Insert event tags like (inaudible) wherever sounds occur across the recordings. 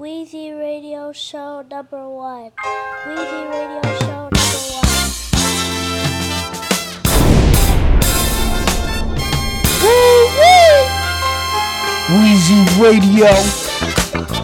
Wheezy Radio Show number one. Wheezy Radio Show number one. Wheezy Radio.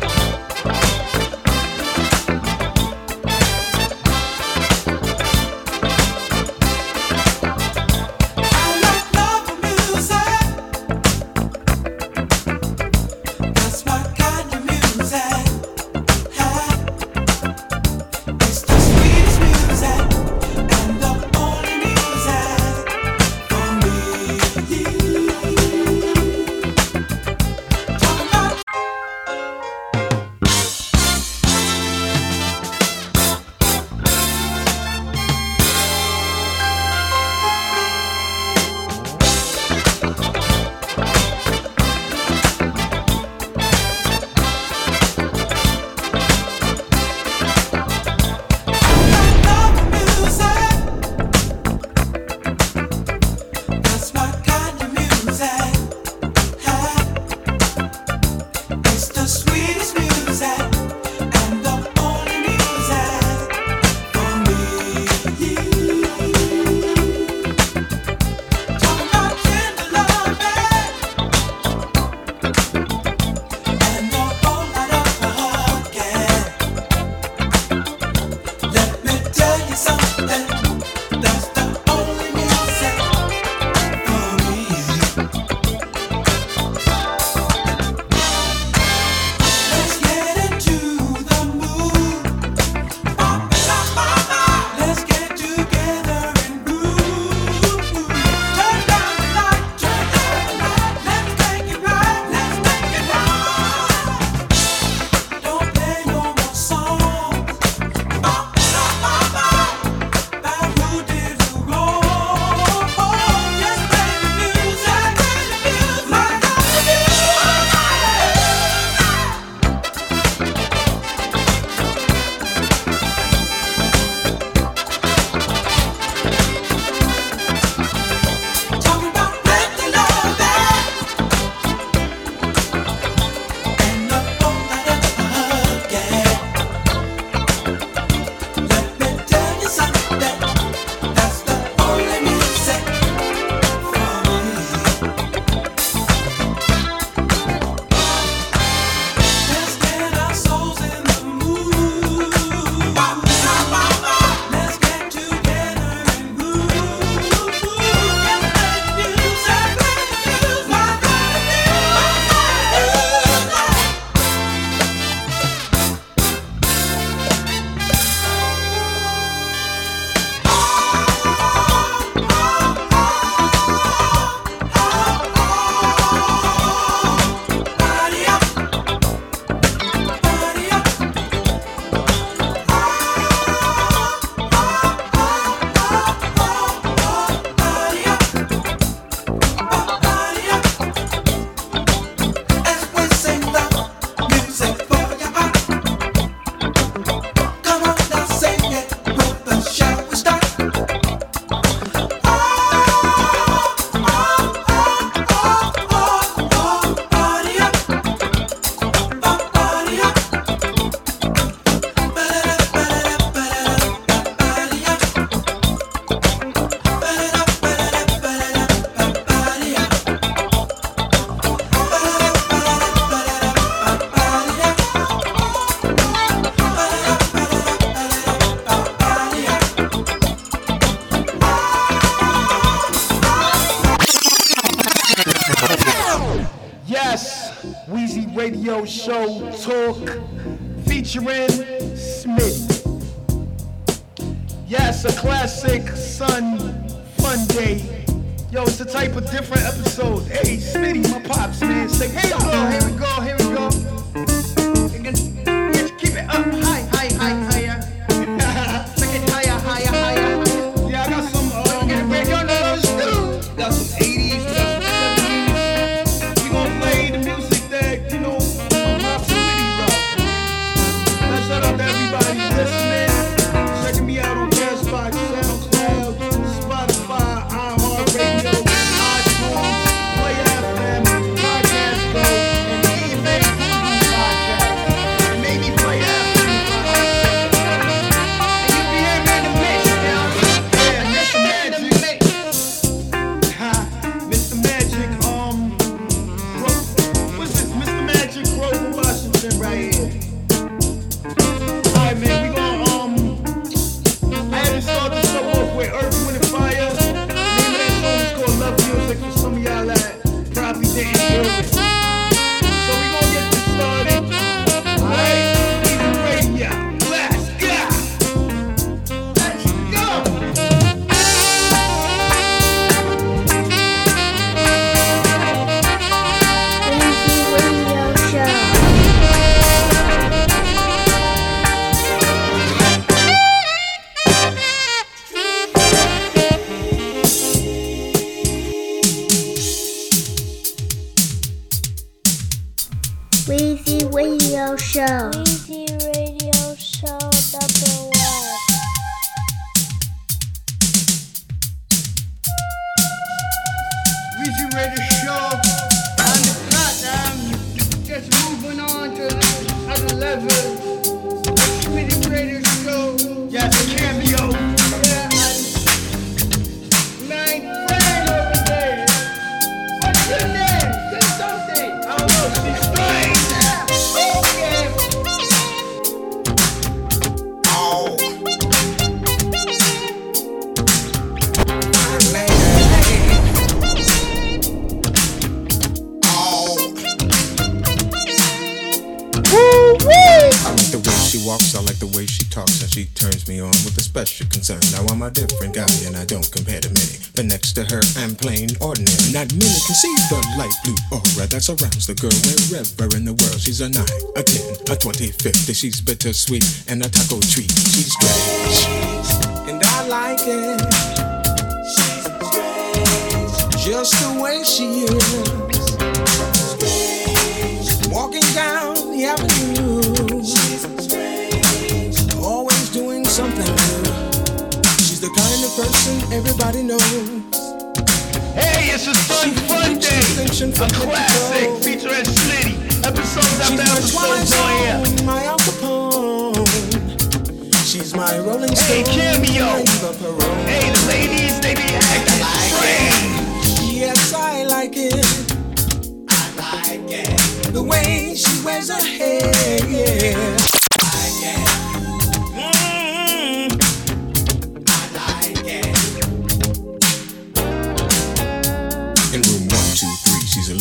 Featuring. Yes, a classic Sun Fun Day. Yo, it's a type of different episode. Hey, Smitty, my pops, man. Say, hey, go, Show. Surrounds the girl wherever in the world. She's a nine, a ten, a twenty, fifty. She's bittersweet and a taco treat. She's strange, and I like it. She's strange, just the way she is. Strange. Walking down the avenue. Always doing something new. She's the kind of person everybody knows. It's a fun, fun day. A from head to classic featuring Smitty. Episodes after episodes on here. My Al Capone. She's my Rolling Stone. Hey, Cameo. my Eva Peron. Hey, the ladies, they be acting strange. Yes, I like it. I like it. The way she wears her hair, yeah.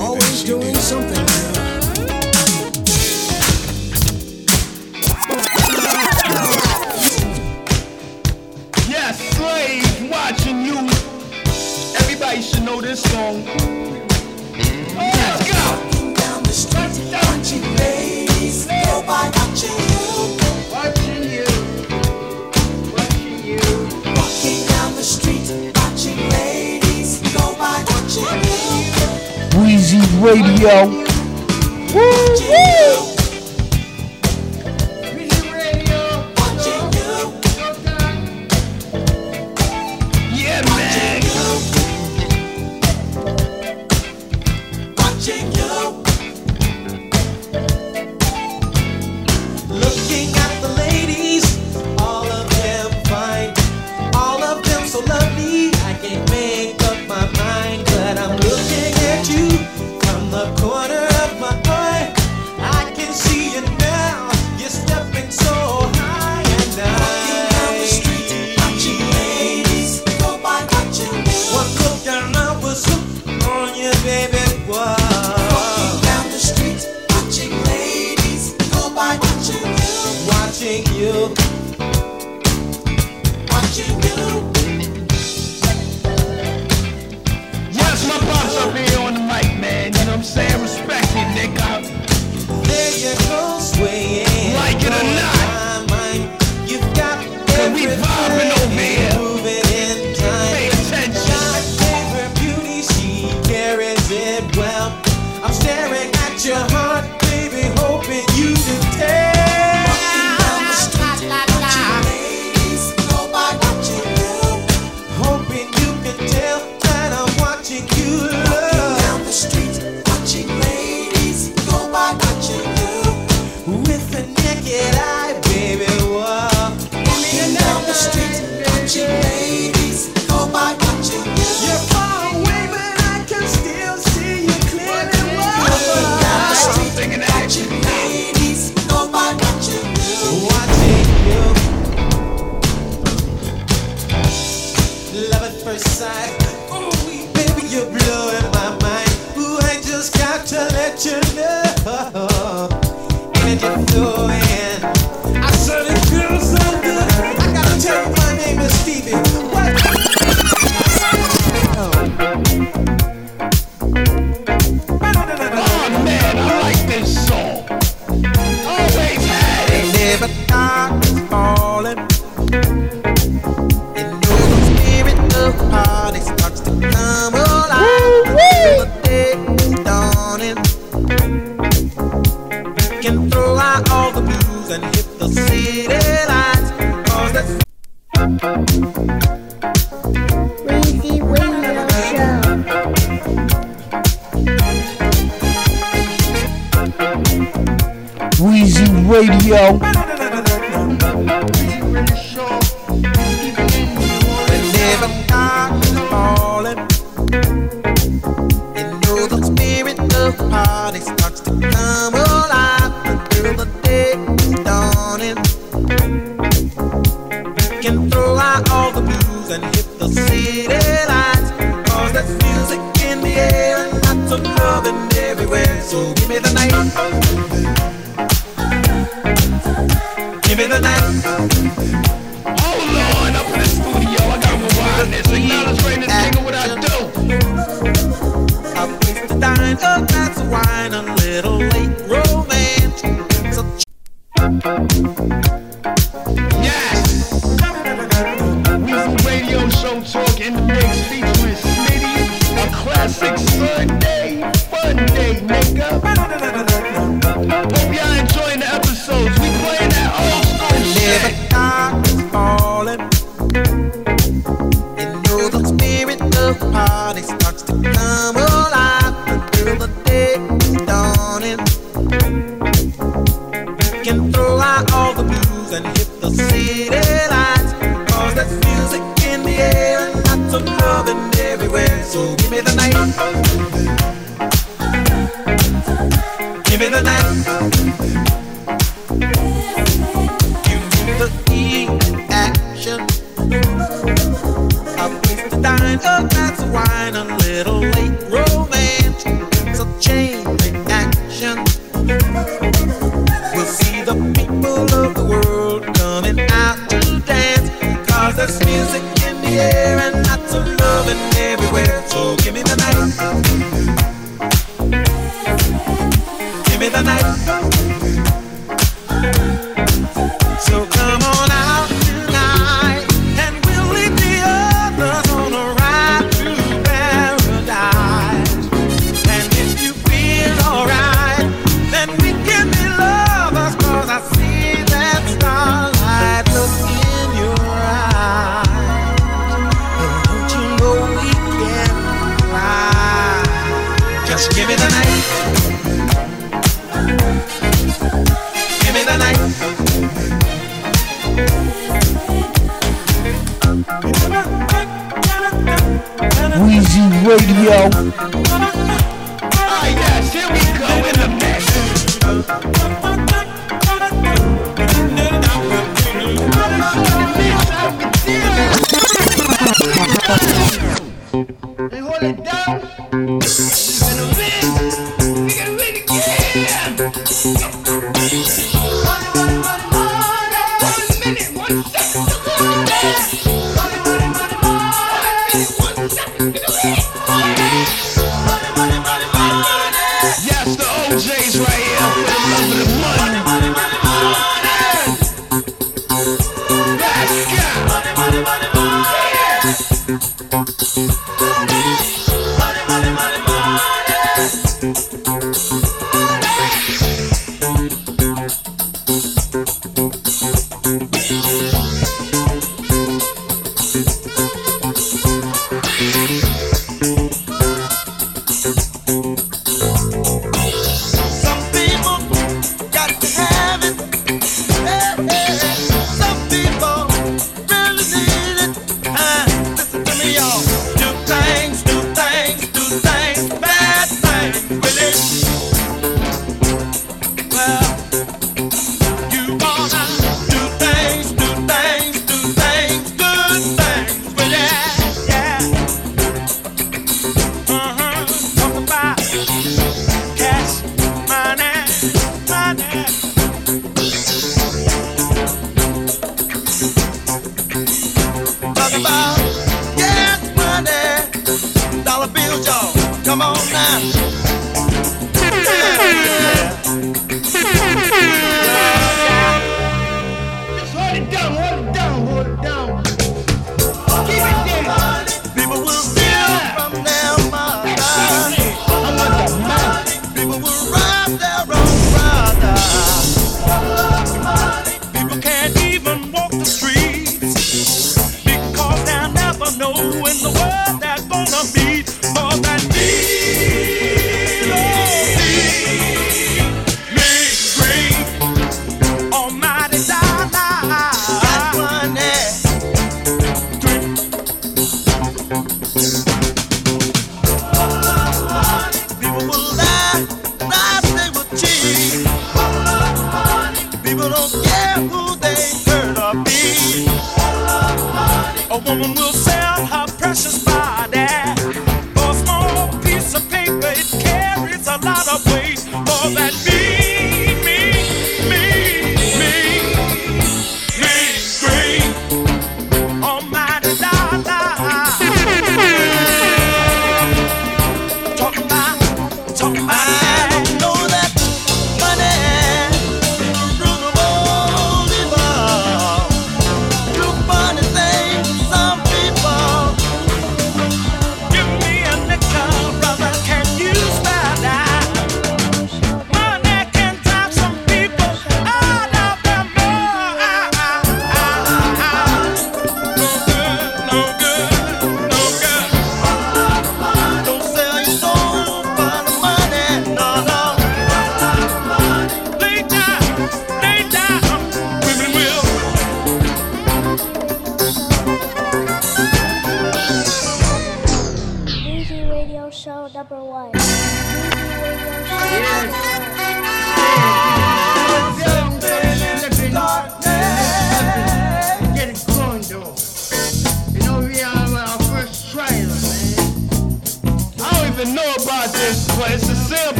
Everything Always she doing does. something new. Yes, slave watching you. Everybody should know this song. Let's go. down the street, watching ladies go by. Watching Radio. Watching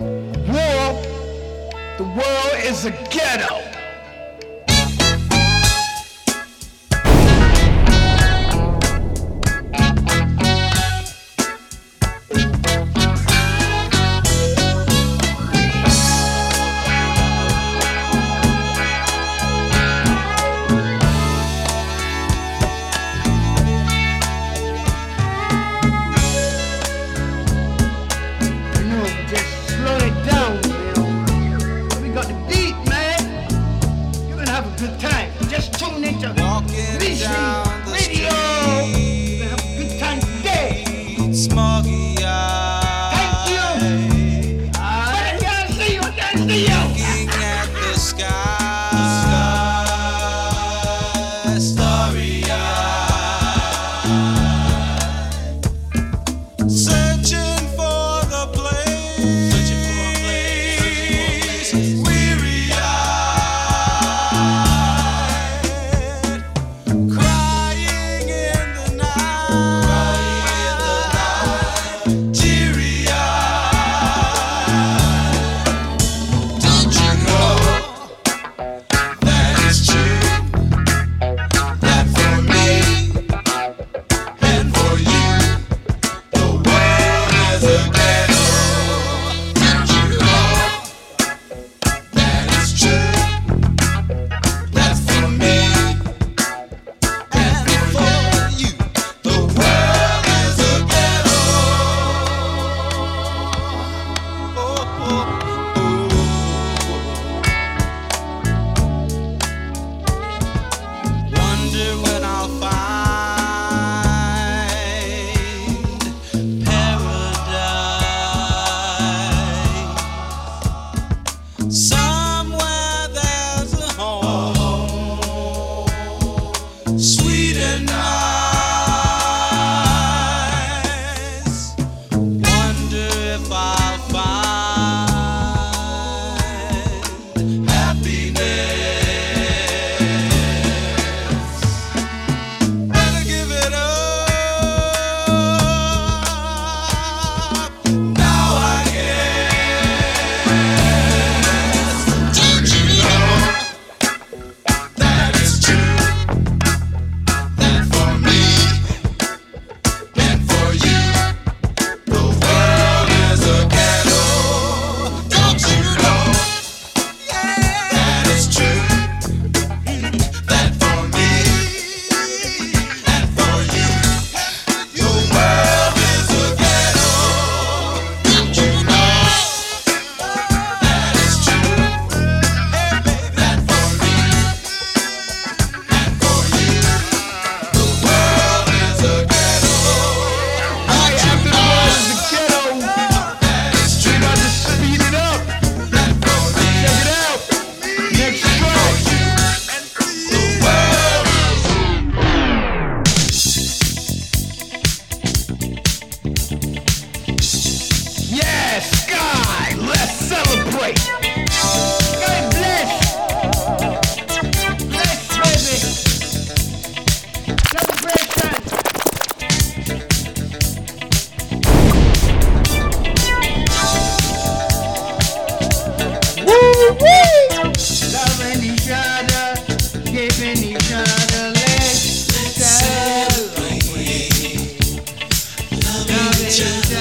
War, the world is a ghetto. Radio.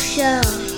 Show.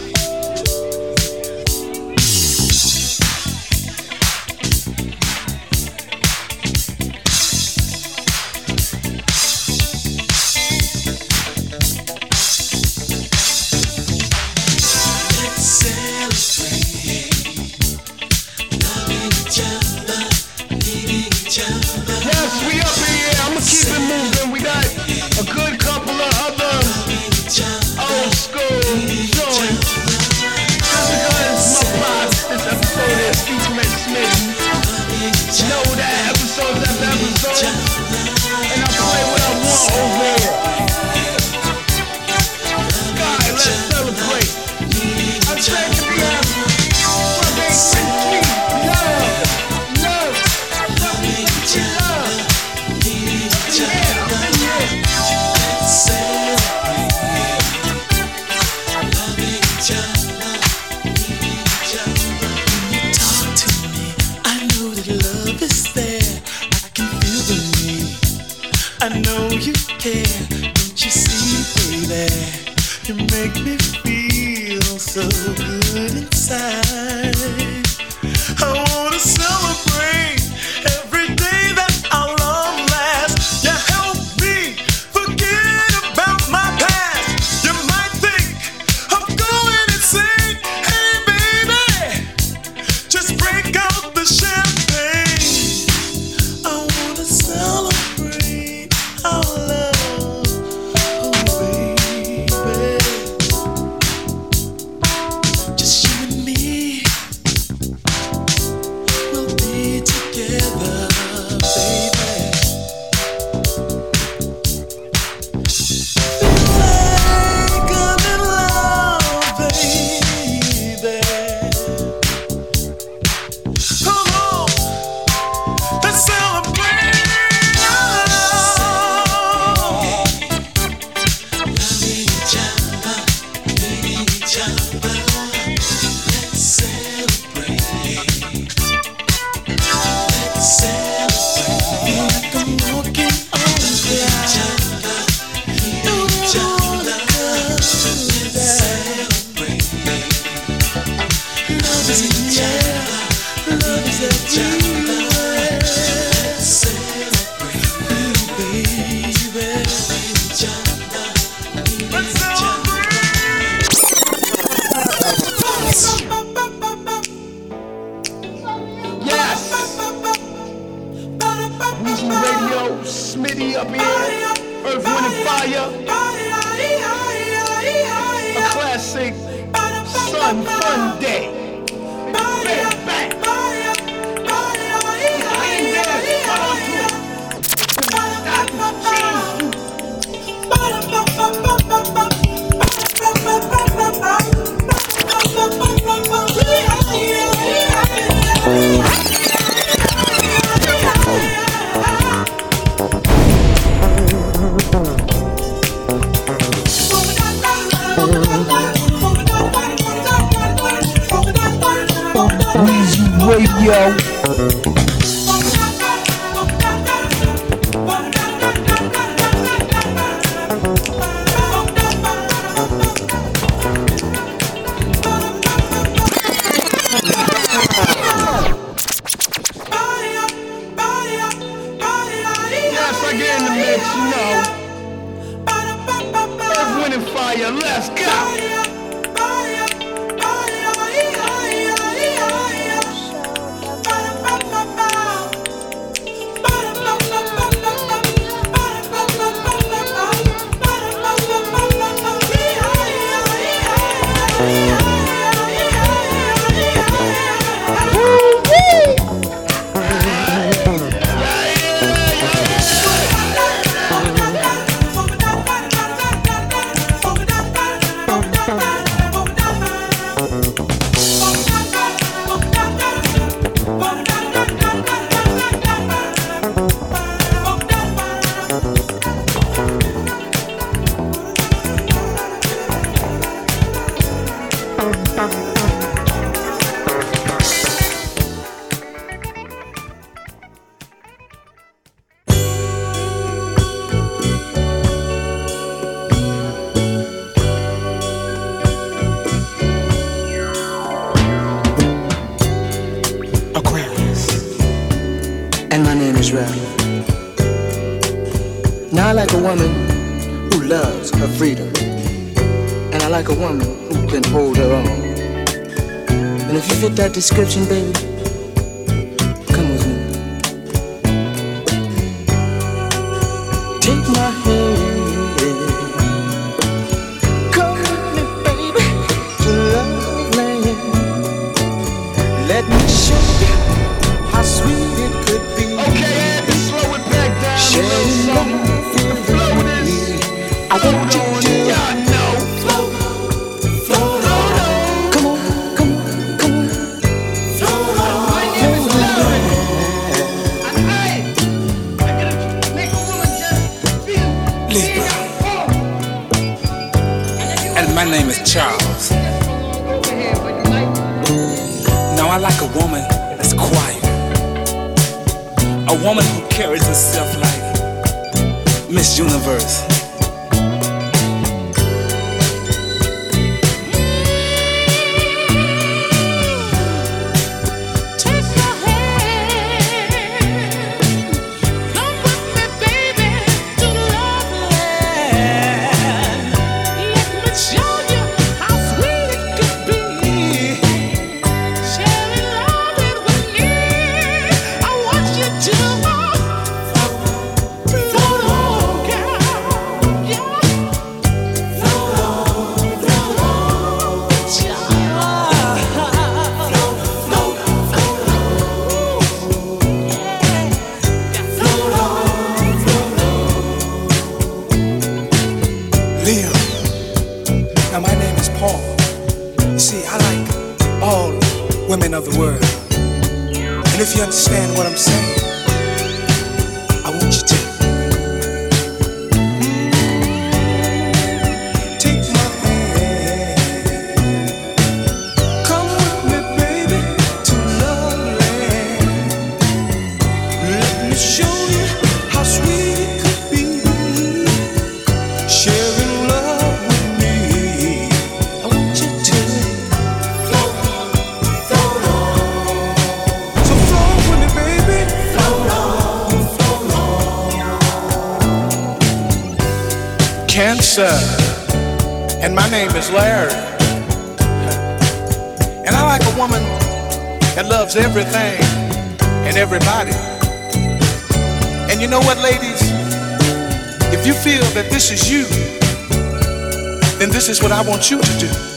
fire. Let's go. that description, baby. My name is Charles. Now I like a woman that's quiet. A woman who carries herself like Miss Universe. everything and everybody. And you know what, ladies? If you feel that this is you, then this is what I want you to do.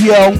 yo.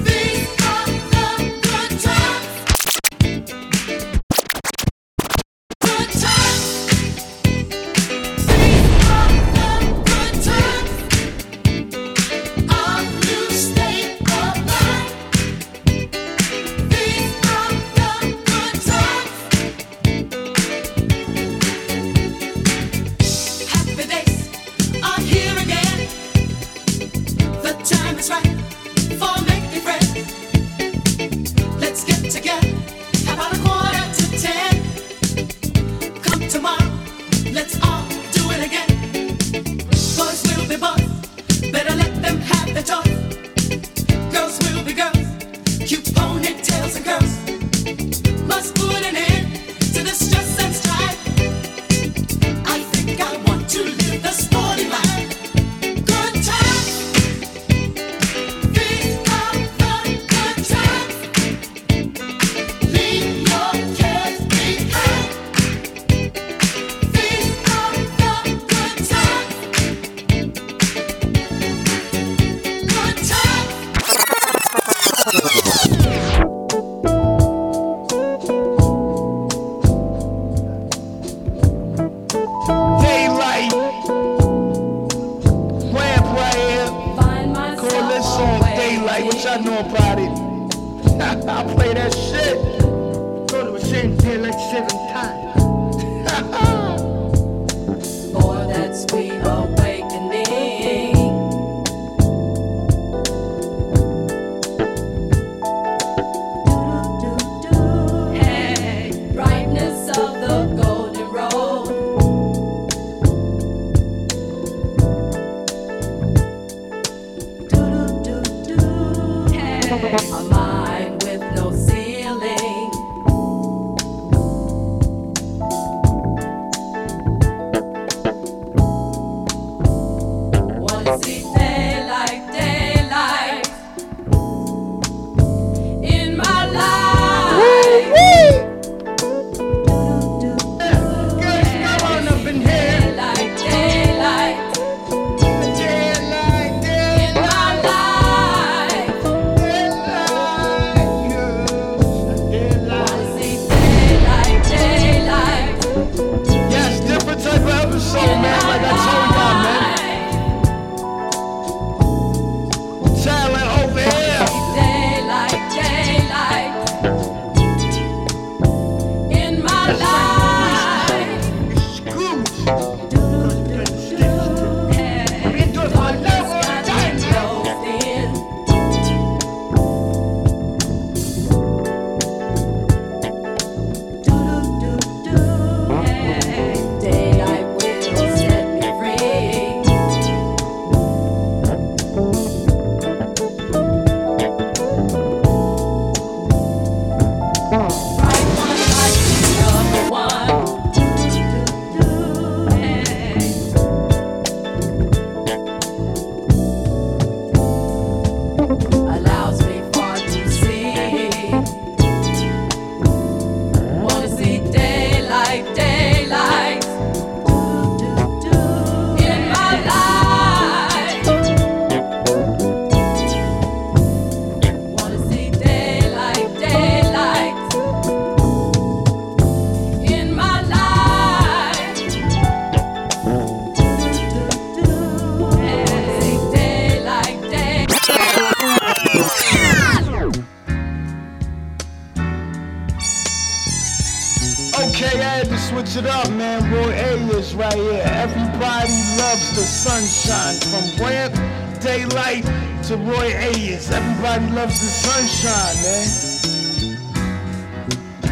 Okay, I had to switch it up, man. Roy A is right here. Everybody loves the sunshine. From ramp, daylight to Roy Ayers. Everybody loves the sunshine, man.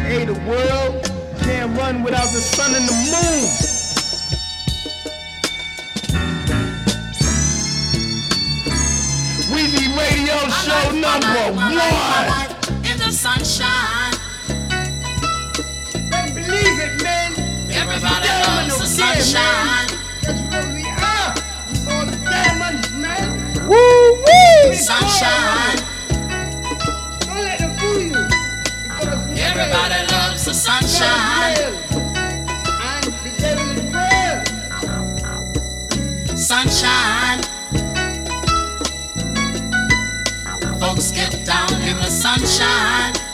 Hey, the world can't run without the sun and the moon. radio show number one. In the sunshine. Everybody loves the sunshine. Woo! Sunshine. Don't let them fool you. Everybody loves the sunshine. Sunshine. Folks get down in the sunshine.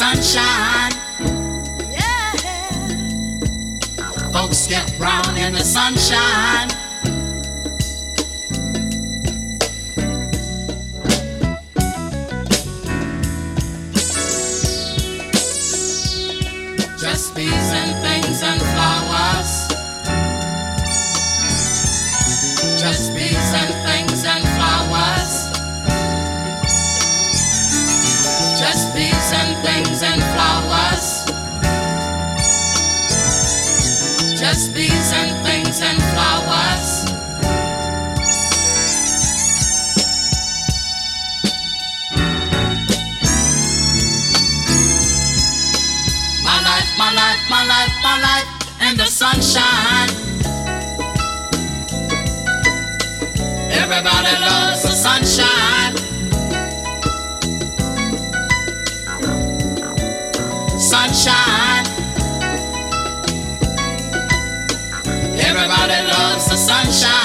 sunshine. Yeah. Folks get brown in the sunshine. Just be. sunshine. Everybody loves the sunshine. Sunshine. Everybody loves the sunshine.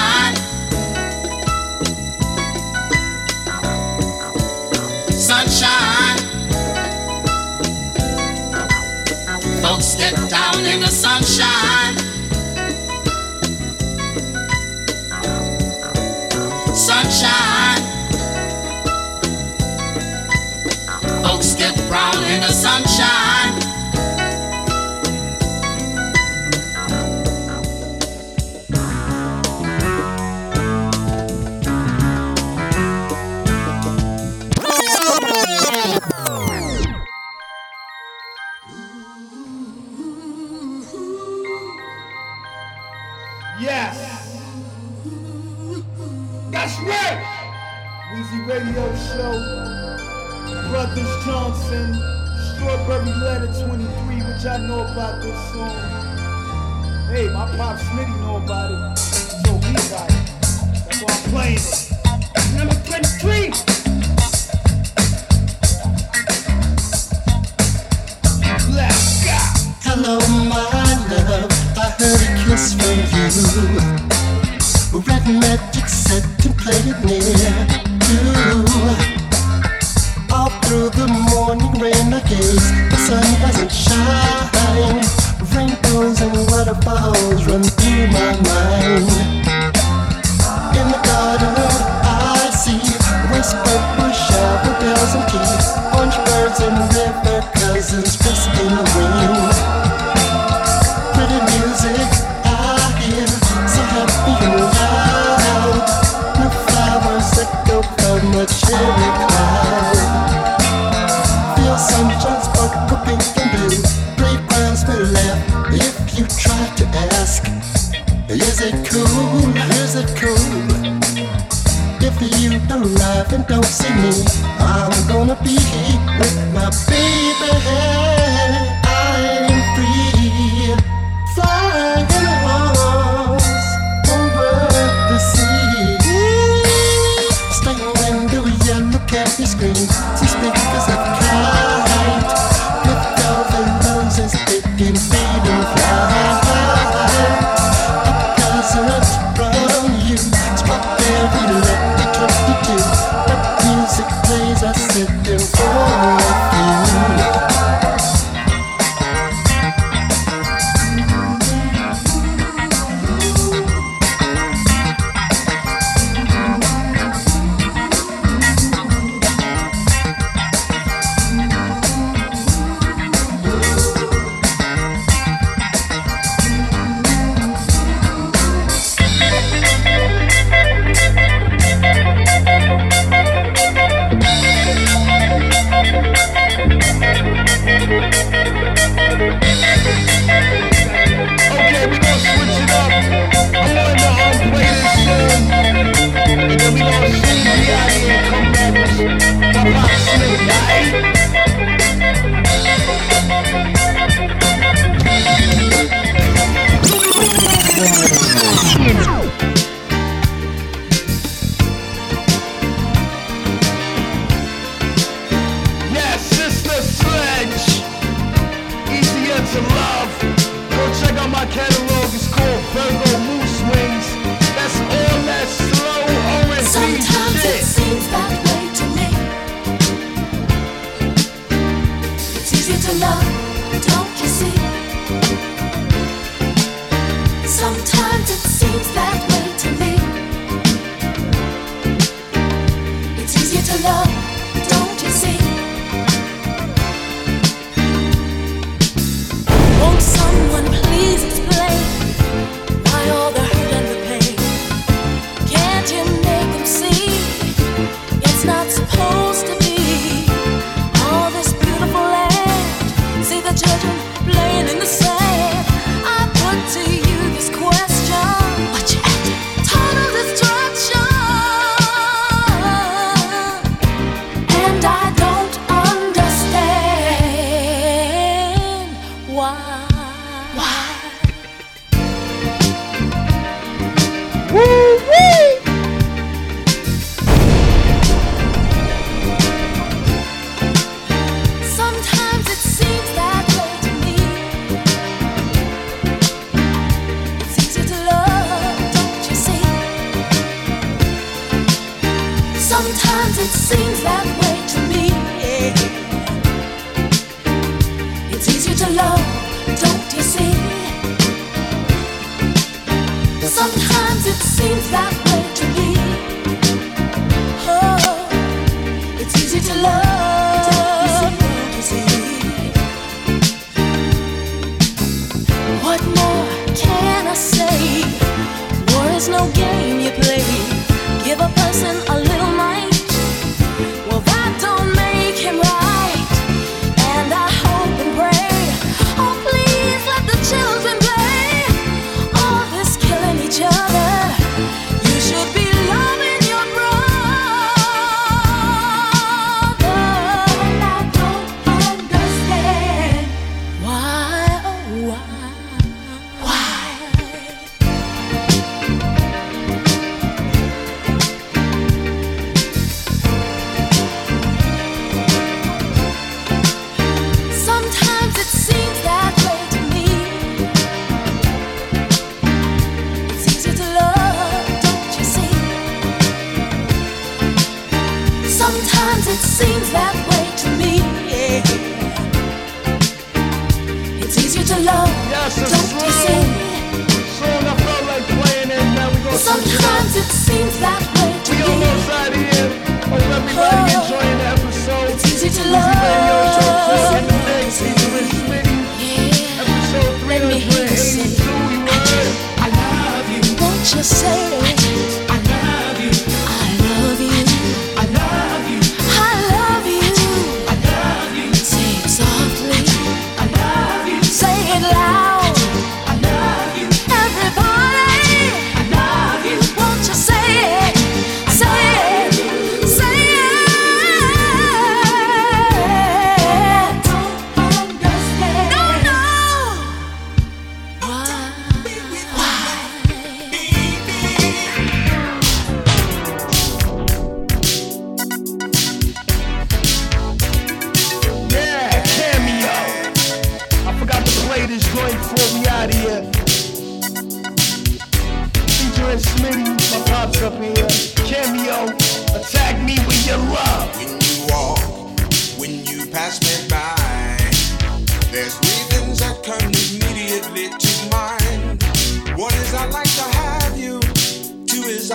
Step down in the sunshine. Sunshine. Folks get brown in the sunshine. don't see me. I'm gonna be with my baby.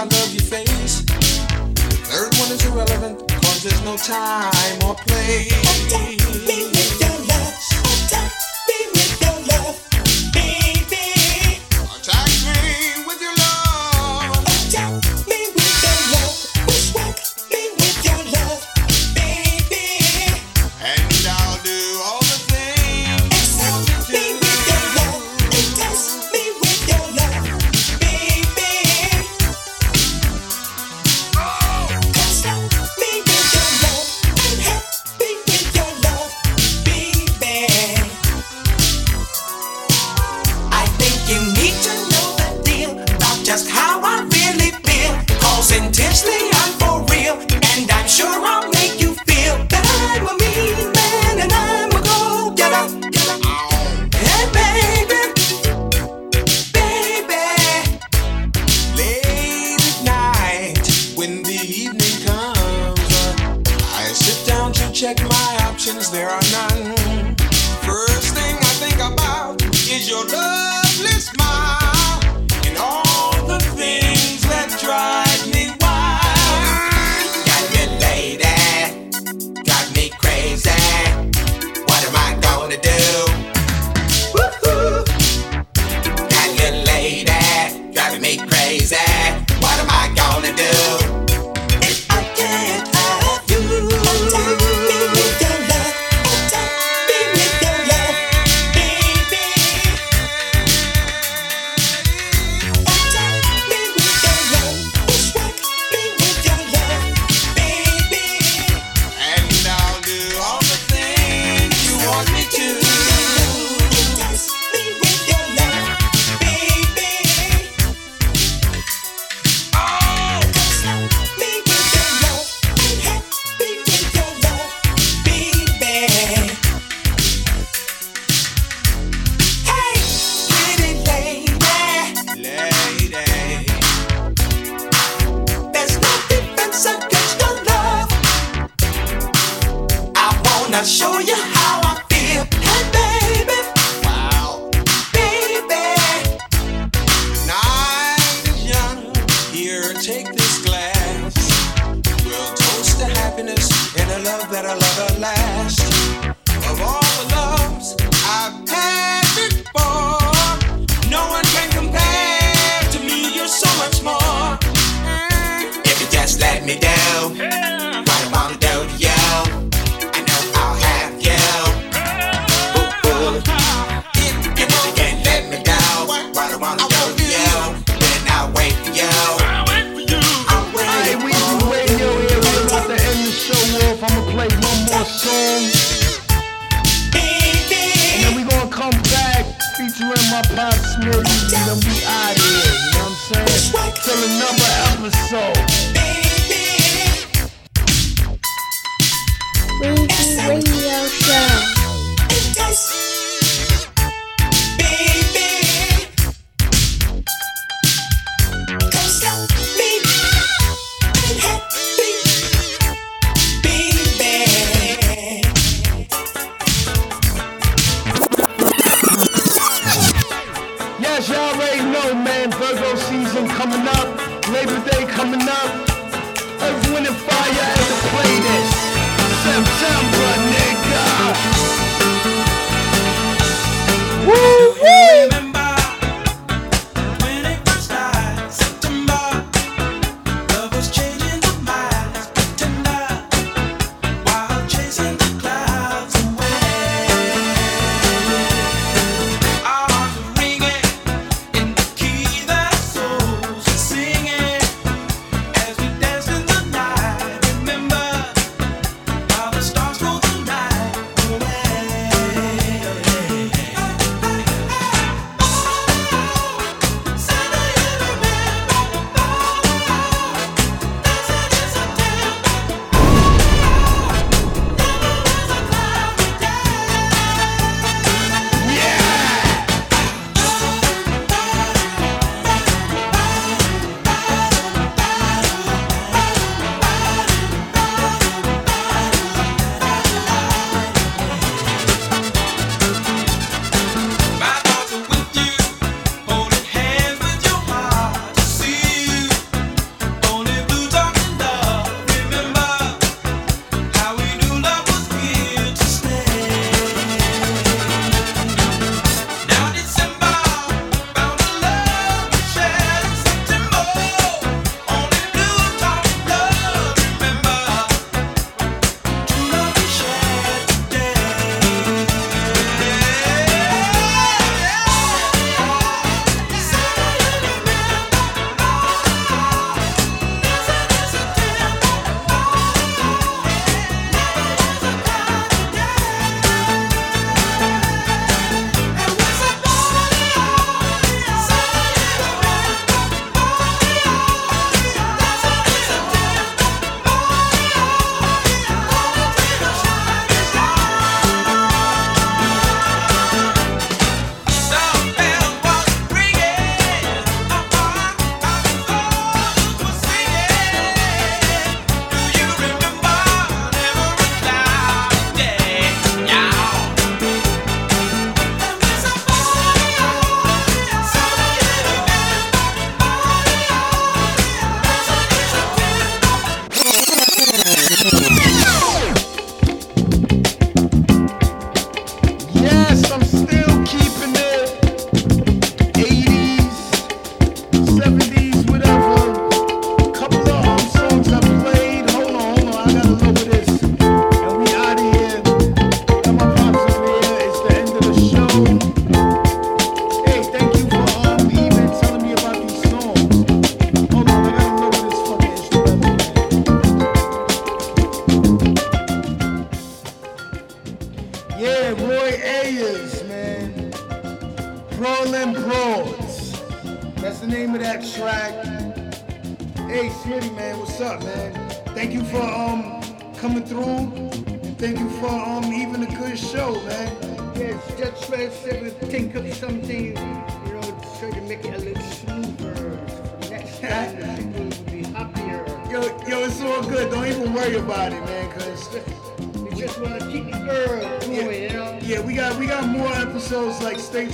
I love your face. The third one is irrelevant, cause there's no time or place.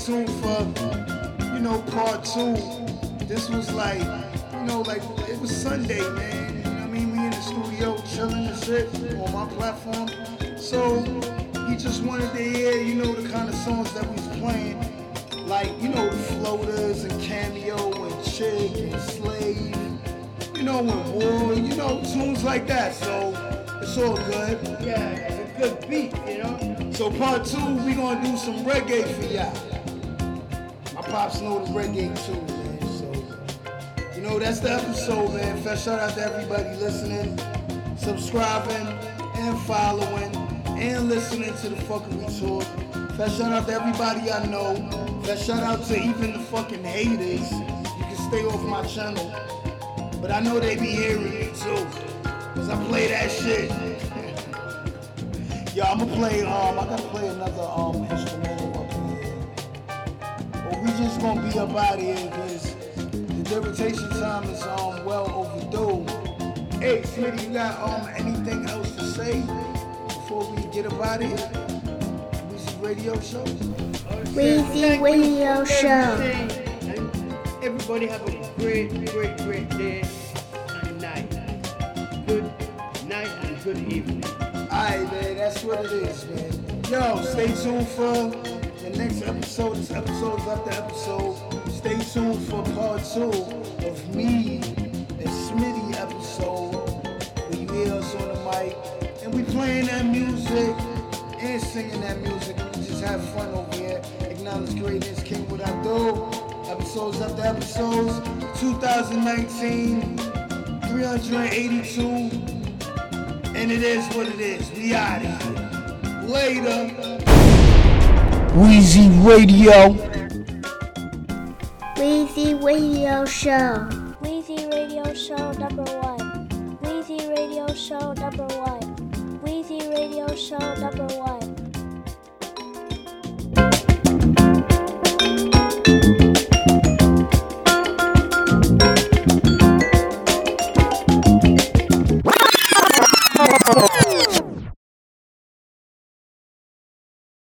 For you know part two. This was like, you know, like it was Sunday, man. You know what I mean? We in the studio chilling and shit on my platform. So he just wanted to hear, you know, the kind of songs that we was playing. Like, you know, the floaters and cameo and Chic and slave. You know, and war, you know, tunes like that. So it's all good. Yeah, it's a good beat, you know? So part two, we gonna do some reggae for y'all. Pops know the reggae too, man. So, you know, that's the episode, man. First shout out to everybody listening, subscribing, and following, and listening to the fucking talk. First shout out to everybody I know. First shout out to even the fucking haters. You can stay off my channel. But I know they be hearing me too. Cause I play that shit. (laughs) Yo, I'ma play um I gotta play another um here. But just gonna be up out here because the deportation time is um well overdue. Hey Smitty, you got um anything else to say before we get up out of here? This is radio show. Weezy Radio Show. Everybody have a great, great, great day and night. Good night and good evening. Alright, man, that's what it is, man. Yo, stay tuned for the next episode. This episode's after episode. Stay tuned for part two of me and Smitty episode where you hear us on the mic and we playing that music and singing that music. We just have fun over here. Acknowledge greatness, King what I do. Episodes after episodes. 2019, 382. And it is what it is. We out of here. Later. Weezy Radio. Weezy Radio Show. Weezy Radio Show number one. Weezy Radio Show number one. Weezy Radio Show number one.